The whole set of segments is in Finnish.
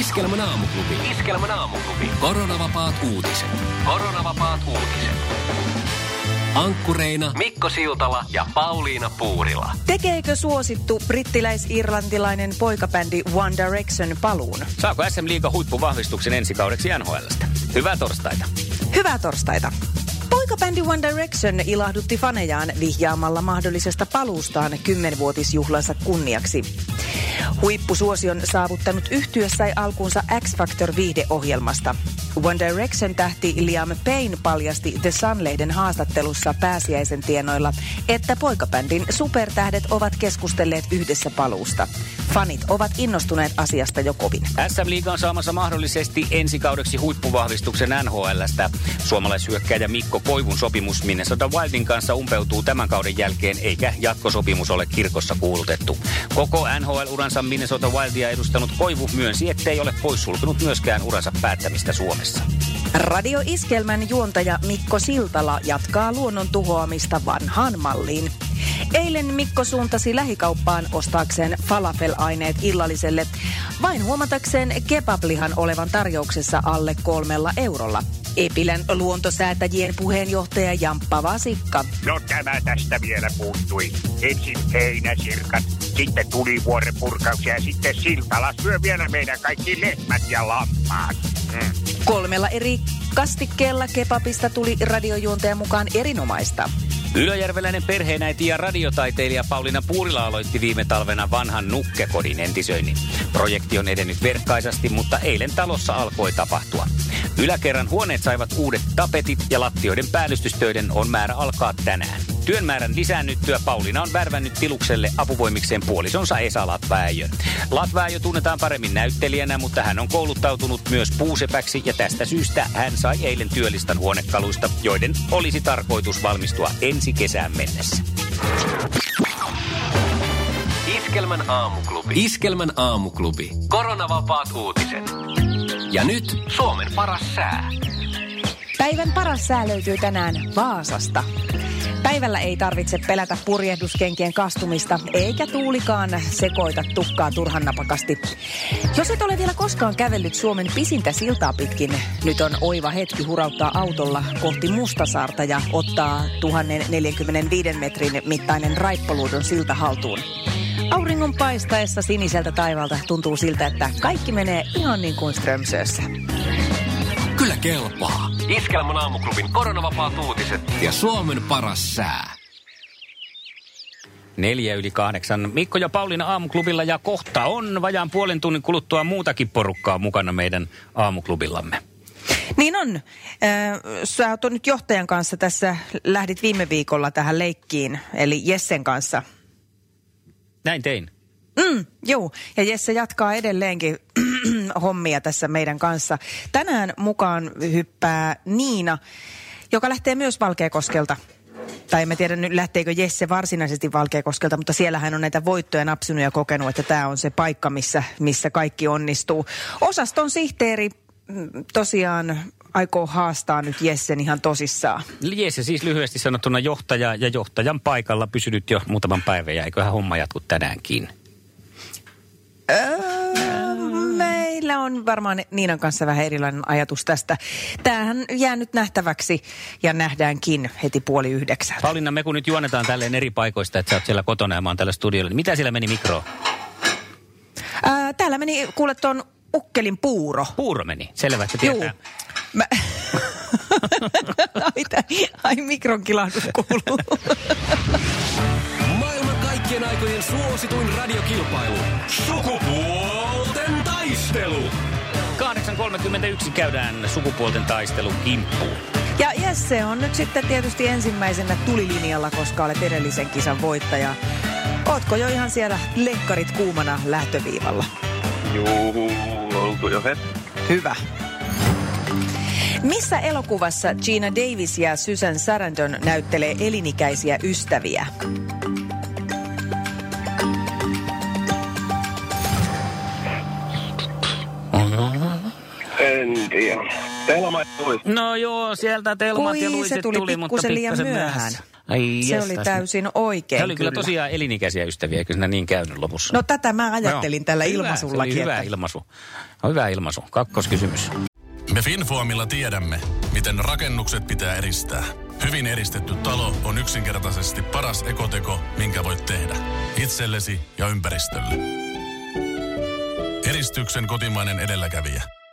Iskelmän aamuklubi. Iskelmän aamuklubi. Koronavapaat uutiset. Koronavapaat uutiset. Ankkureina Mikko Siltala ja Pauliina Puurila. Tekeekö suosittu brittiläis-irlantilainen poikabändi One Direction paluun? Saako SM Liiga huippuvahvistuksen ensi kaudeksi NHLstä? Hyvää torstaita. Hyvää torstaita. Poikabändi One Direction ilahdutti fanejaan vihjaamalla mahdollisesta paluustaan kymmenvuotisjuhlansa kunniaksi. Huippusuosion saavuttanut yhtyö sai alkuunsa X Factor viihdeohjelmasta. One Direction tähti Liam Payne paljasti The Sun-lehden haastattelussa pääsiäisen tienoilla, että poikabändin supertähdet ovat keskustelleet yhdessä paluusta. Fanit ovat innostuneet asiasta jo kovin. SM Liiga on saamassa mahdollisesti ensi kaudeksi huippuvahvistuksen NHLstä. Suomalaishyökkäjä Mikko Koivun sopimus Minnesota Wildin kanssa umpeutuu tämän kauden jälkeen, eikä jatkosopimus ole kirkossa kuulutettu. Koko NHL-uransa Minnesota Wildia edustanut Koivu myönsi, ettei ole poissulkenut myöskään uransa päättämistä Suomessa. Radio Iskelmän juontaja Mikko Siltala jatkaa luonnon tuhoamista vanhaan malliin. Eilen Mikko suuntasi lähikauppaan ostaakseen falafel-aineet illalliselle, vain huomatakseen kebablihan olevan tarjouksessa alle kolmella eurolla. Epilän luontosäätäjien puheenjohtaja Jamppa Vasikka. No tämä tästä vielä puuttui. Ensin heinäsirkat, sitten tulivuoren purkauksia ja sitten Siltala syö vielä meidän kaikki lehmät ja lampaat. Mm. Kolmella eri kastikkeella kebabista tuli radiojuontajan mukaan erinomaista. Ylöjärveläinen perheenäiti ja radiotaiteilija Pauliina Puurila aloitti viime talvena vanhan nukkekodin entisöinnin. Projekti on edennyt verkkaisasti, mutta eilen talossa alkoi tapahtua. Yläkerran huoneet saivat uudet tapetit ja lattioiden päällystystöiden on määrä alkaa tänään. Työn määrän lisäännyttyä Pauliina on värvännyt tilukselle apuvoimikseen puolisonsa Esa Latväijön. Latväijö tunnetaan paremmin näyttelijänä, mutta hän on kouluttautunut myös puusepäksi ja tästä syystä hän sai eilen työlistan huonekaluista, joiden olisi tarkoitus valmistua ensi kesään mennessä. Iskelmän aamuklubi. Iskelmän aamuklubi. Koronavapaat uutiset. Ja nyt Suomen paras sää. Päivän paras sää löytyy tänään Vaasasta. Päivällä ei tarvitse pelätä purjehduskenkien kastumista, eikä tuulikaan sekoita tukkaa turhan napakasti. Jos et ole vielä koskaan kävellyt Suomen pisintä siltaa pitkin, nyt on oiva hetki hurauttaa autolla kohti Mustasaarta ja ottaa 1045 metrin mittainen raippoluudon silta haltuun. Auringon paistaessa siniseltä taivalta tuntuu siltä, että kaikki menee ihan niin kuin Strömsössä. Kyllä kelpaa. Iskelmän aamuklubin koronavapaat uutiset ja Suomen paras sää. Neljä yli kahdeksan. Mikko ja Pauliina aamuklubilla ja kohta on vajaan puolen tunnin kuluttua muutakin porukkaa mukana meidän aamuklubillamme. Niin on. Sä oot nyt johtajan kanssa tässä, lähdit viime viikolla tähän leikkiin, eli Jessen kanssa. Näin tein. Mm, joo, ja Jesse jatkaa edelleenkin hommia tässä meidän kanssa. Tänään mukaan hyppää Niina, joka lähtee myös Valkeakoskelta. Tai en tiedä nyt lähteekö Jesse varsinaisesti Valkeakoskelta, mutta siellä hän on näitä voittoja napsinut ja kokenut, että tämä on se paikka, missä, missä kaikki onnistuu. Osaston sihteeri mm, tosiaan aikoo haastaa nyt Jessen ihan tosissaan. Jesse siis lyhyesti sanottuna johtaja ja johtajan paikalla pysynyt jo muutaman päivän ja eiköhän homma jatku tänäänkin. Öö, meillä on varmaan Niinan kanssa vähän erilainen ajatus tästä. Tämähän jää nyt nähtäväksi ja nähdäänkin heti puoli yhdeksän. Pauliina, me kun nyt juonetaan tälleen eri paikoista, että sä oot siellä kotona ja mä oon täällä studiolla, niin mitä siellä meni mikroon? Ää, täällä meni, kuule tuon ukkelin puuro. Puuro meni, selvä, että Juu. tietää. Mä... ai, tä- ai mikron kilahdus kuuluu. Maailman kaikkien aikojen suosituin radiokilpailu. Sukupuolten taistelu. 8.31 käydään sukupuolten taistelun kimppuun. Ja Jesse on nyt sitten tietysti ensimmäisenä tulilinjalla, koska olet edellisen kisan voittaja. Ootko jo ihan siellä lenkkarit kuumana lähtöviivalla? Juu, oltu jo hetki. Hyvä. Missä elokuvassa Gina Davis ja Susan Sarandon näyttelee elinikäisiä ystäviä? En tiedä. Telma. No joo, sieltä Telmat Oi, ja se tuli tuli, mutta pikkusen liian myöhään. Ai Se oli täysin oikein He oli kyllä kyllä. tosiaan elinikäisiä ystäviä, eikö siinä niin käynyt lopussa? No tätä mä ajattelin Joo. tällä Hyvä, ilmaisullakin. Se oli hyvä että- ilmaisu. No, hyvä ilmaisu. Kakkoskysymys. Me Finfoamilla tiedämme, miten rakennukset pitää eristää. Hyvin eristetty talo on yksinkertaisesti paras ekoteko, minkä voit tehdä. Itsellesi ja ympäristölle. Eristyksen kotimainen edelläkävijä.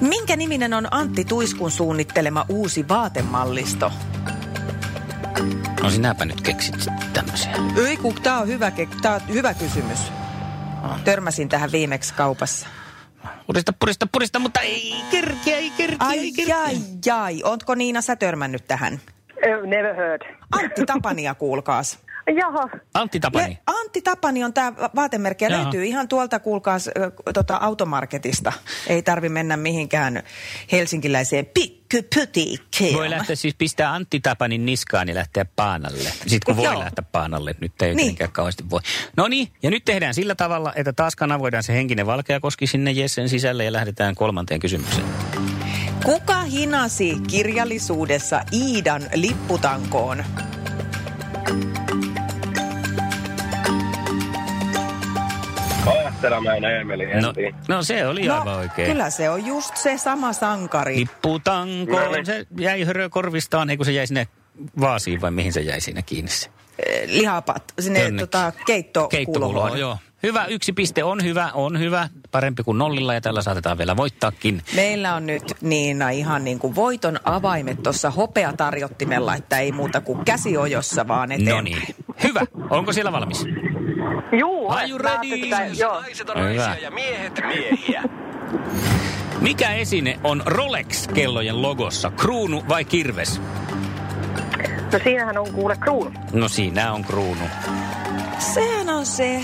Minkä niminen on Antti Tuiskun suunnittelema uusi vaatemallisto? No sinäpä nyt keksit sitten tämmöisiä. Ei kun tää on hyvä, ke- tää on hyvä kysymys. Törmäsin tähän viimeksi kaupassa. Purista, purista, purista, mutta ei kerkiä, ei kerkiä, Ai, ei kerkiä. ai, ai. Ootko Niina sä törmännyt tähän? Never heard. Antti Tapania kuulkaas. Jaha, Antti Tapani. Le- Antti Tapani on tämä vaatemerkki ja Jaha. löytyy ihan tuolta kuulkaas tota, automarketista. Ei tarvi mennä mihinkään helsinkiläiseen pikkupytiikkiin. Voi lähteä siis pistää Antti Tapanin niskaan ja lähteä paanalle. Sitten kun voi Joo. lähteä paanalle, nyt ei Niin. tietenkään kauheasti voi. No niin, ja nyt tehdään sillä tavalla, että taas kanavoidaan se henkinen valkeakoski sinne Jessen sisälle ja lähdetään kolmanteen kysymykseen. Kuka hinasi kirjallisuudessa Iidan lipputankoon? Vahteramäen Eemeli, en No, no se oli aivan oikein. kyllä se on just se sama sankari. Lipputanko, No niin. se jäi hörö korvistaan, eikö se jäi sinne vaasiin vai mihin se jäi siinä kiinni se? Eh, lihapat sinne Jonnekin. tota, keittokulhoon. Keittokulhoon, joo. Hyvä, yksi piste on hyvä, on hyvä. Parempi kuin nollilla ja tällä saatetaan vielä voittaakin. Meillä on nyt Niina ihan niin kuin voiton avaimet tuossa hopeatarjottimella, että ei muuta kuin käsi ojossa vaan eteenpäin. No niin. Hyvä. Onko siellä valmis? Juu. Are you ready? ajattelin sitä- Joo. Hyvä. ja miehet miehiä. Mikä esine on Rolex-kellojen logossa? Kruunu vai kirves? No siinähän on kuule kruunu. No siinä on kruunu. Sehän on se.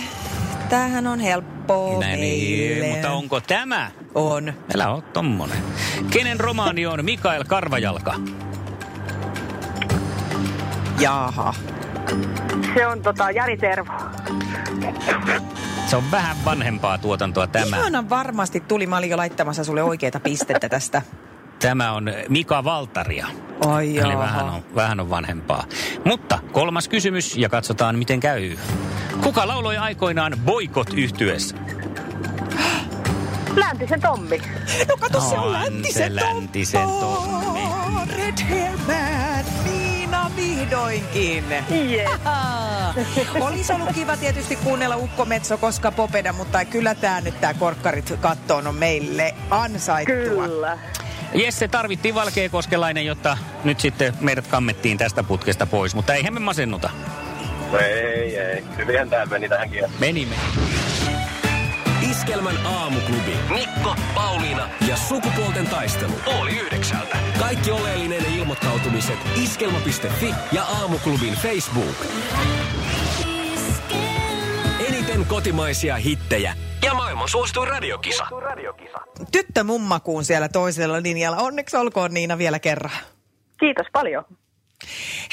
Tämähän on helppoa Näin, meille. niin, mutta onko tämä? On. Älä oo tommonen. Kenen romaani on Mikael Karvajalka? Jaha. Se on tota Jari Tervo. Se on vähän vanhempaa tuotantoa tämä. Ihanan varmasti tuli. Mä olin jo laittamassa sulle oikeita pistettä tästä. Tämä on Mika Valtaria. Ai Eli vähän on, vähän on vanhempaa. Mutta kolmas kysymys ja katsotaan miten käy. Kuka lauloi aikoinaan boikot yhtyessä? Läntisen Tommi. No kato, se on läntisen se läntisen Tommi. Red Hair Man, vihdoinkin. Yeah. Ah. Olisi ollut kiva tietysti kuunnella Ukko Metso, koska popeda, mutta kyllä tämä nyt tämä korkkarit kattoon on meille ansaittua. Kyllä. Jesse, tarvittiin valkeakoskelainen, jotta nyt sitten meidät kammettiin tästä putkesta pois, mutta eihän me masennuta. No ei, ei. Hyvinhän tää meni tähänkin. Menimme. Iskelmän aamuklubi. Mikko, Pauliina ja sukupuolten taistelu. Oli yhdeksältä. Kaikki oleellinen ilmoittautumiset iskelma.fi ja aamuklubin Facebook. Eniten kotimaisia hittejä ja maailman suosituin radiokisa. Tyttö mummakuun siellä toisella linjalla. Onneksi olkoon Niina vielä kerran. Kiitos paljon.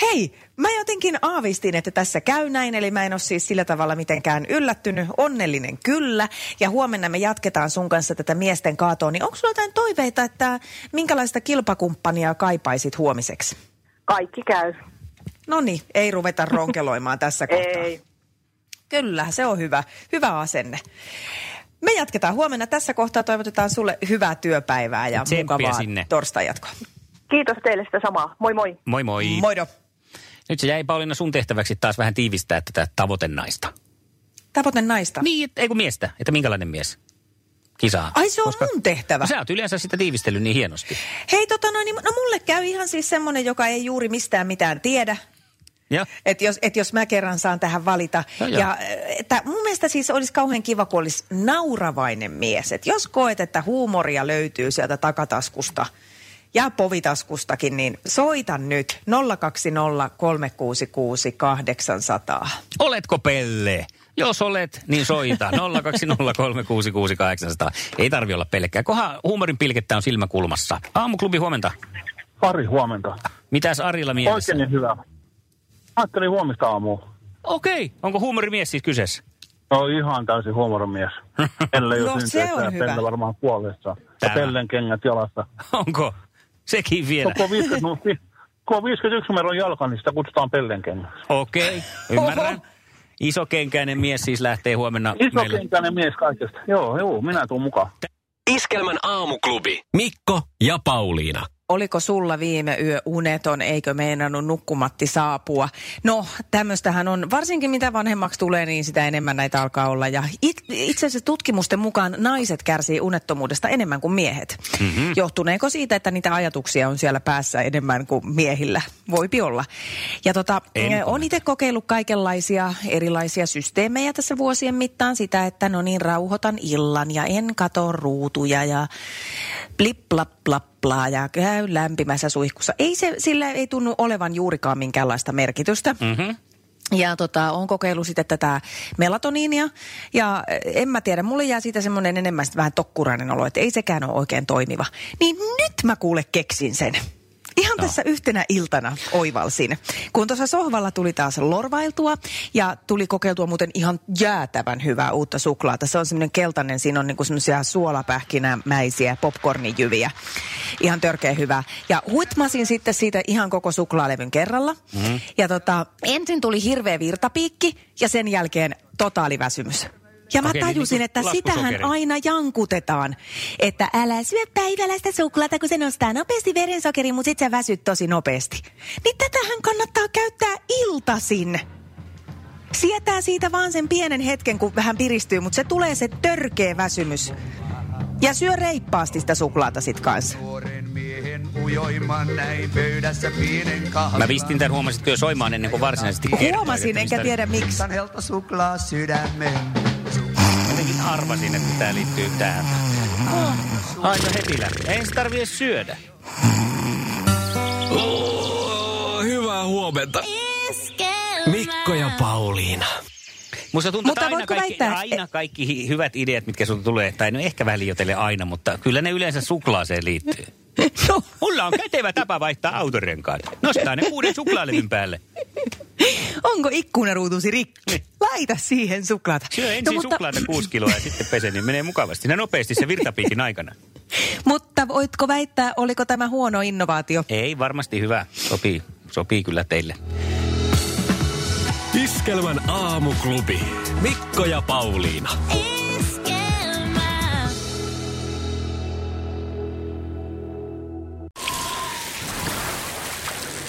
Hei, mä jotenkin aavistin, että tässä käy näin, eli mä en ole siis sillä tavalla mitenkään yllättynyt. Onnellinen kyllä. Ja huomenna me jatketaan sun kanssa tätä miesten kaatoa. Niin onko sulla jotain toiveita, että minkälaista kilpakumppania kaipaisit huomiseksi? Kaikki käy. No niin, ei ruveta ronkeloimaan tässä kohtaa. Ei. Kyllä, se on hyvä. Hyvä asenne. Me jatketaan huomenna. Tässä kohtaa toivotetaan sulle hyvää työpäivää ja Tsemppiä mukavaa sinne. torstai-jatkoa. Kiitos teille sitä samaa. Moi moi. Moi moi. Moido. Nyt se jäi Pauliina sun tehtäväksi taas vähän tiivistää tätä tavoitenaista. Tavoite naista. Niin, et- ei kun miestä. Että minkälainen mies? kisaa. Ai se on mun tehtävä. No, sä oot yleensä sitä tiivistellyt niin hienosti. Hei tota no, niin, no mulle käy ihan siis semmonen, joka ei juuri mistään mitään tiedä. Ja Että jos, et jos mä kerran saan tähän valita. No joo. ja että mun mielestä siis olisi kauhean kiva, kun olisi nauravainen mies. Että jos koet, että huumoria löytyy sieltä takataskusta ja povitaskustakin, niin soita nyt 020 366 800. oletko Pelle? Jos olet, niin soita 020366800. Ei tarvi olla pelkkää. Kohan huumorin pilkettä on silmäkulmassa. Aamuklubi huomenta. Pari huomenta. Mitäs Arilla mielessä? Oikein niin hyvä. Ajattelin huomista aamua. Okei, onko huumorimies siis kyseessä? No ihan täysin huomoromies. Ellei No, se on hyvä. Pelle varmaan puolessa. Ja. Pellen kengät jalassa. Onko? Sekin vielä. No, kun on 50, nu- vi- kun on 51 numeron jalka, niin sitä kutsutaan Pellen kengät. Okei, ymmärrän. Isokenkäinen mies siis lähtee huomenna Iso meille. kenkäinen mies kaikesta. Joo, joo, minä tuun mukaan. Iskelmän aamuklubi. Mikko ja Pauliina. Oliko sulla viime yö uneton, eikö meinannut nukkumatti saapua? No, tämmöistähän on, varsinkin mitä vanhemmaksi tulee, niin sitä enemmän näitä alkaa olla. Ja it, itse asiassa tutkimusten mukaan naiset kärsii unettomuudesta enemmän kuin miehet. Mm-hmm. Johtuneeko siitä, että niitä ajatuksia on siellä päässä enemmän kuin miehillä? Voipi olla. Ja tota, En eh, on itse kokeillut kaikenlaisia erilaisia systeemejä tässä vuosien mittaan. Sitä, että no niin, rauhoitan illan ja en kato ruutuja ja blip blap blap blaa ja käy lämpimässä suihkussa. Ei se, sillä ei tunnu olevan juurikaan minkäänlaista merkitystä. Mm-hmm. Ja tota, on kokeillut sitten tätä melatoniinia ja eh, en mä tiedä, mulle jää siitä semmoinen enemmän vähän tokkurainen olo, että ei sekään ole oikein toimiva. Niin nyt mä kuule keksin sen. Ihan no. tässä yhtenä iltana oivalsin, kun tuossa sohvalla tuli taas lorvailtua ja tuli kokeiltua muuten ihan jäätävän hyvää uutta suklaata. Se on semmoinen keltainen, siinä on niinku semmoisia suolapähkinämäisiä popcornijyviä. Ihan törkeä hyvä. Ja huitmasin sitten siitä ihan koko suklaalevyn kerralla. Mm. Ja tota, ensin tuli hirveä virtapiikki ja sen jälkeen totaaliväsymys. Ja mä Okei, niin tajusin, niinku että sitähän aina jankutetaan, että älä syö päiväläistä suklaata, kun se nostaa nopeasti verensokeri, mutta sit sä väsyt tosi nopeasti. Niin tätähän kannattaa käyttää iltasin. Sietää siitä vaan sen pienen hetken, kun vähän piristyy, mutta se tulee se törkeä väsymys. Ja syö reippaasti sitä suklaata sit kanssa. Mä pistin tämän huomasitko jo soimaan ennen kuin varsinaisesti kertoin. Huomasin, enkä tiedä miksi. Helta suklaa sydämen. Jotenkin arvasin, että tämä liittyy tähän. Aina heti lähtee. Ei se tarvii edes syödä. Oh, hyvää huomenta. Mikko ja Pauliina. Musta tuntuu, Mutta että aina kaikki, väittää- aina kaikki hyvät ideat, mitkä sulta tulee, tai no ehkä vähän liioitelle aina, mutta kyllä ne yleensä suklaaseen liittyy. No, Mulla on kätevä tapa vaihtaa autorenkaat. Nostaa ne uuden suklaalevyn päälle. onko ikkunaruutusi rikki? Niin. Laita siihen suklaata. Syö ensin no, suklaata kuusi kiloa ja sitten pese, niin menee mukavasti. Ne nopeasti se virtapiikin aikana. Mutta voitko väittää, oliko tämä huono innovaatio? Ei, varmasti hyvä. Sopii, sopii kyllä teille. Iskelmän aamuklubi. Mikko ja Pauliina.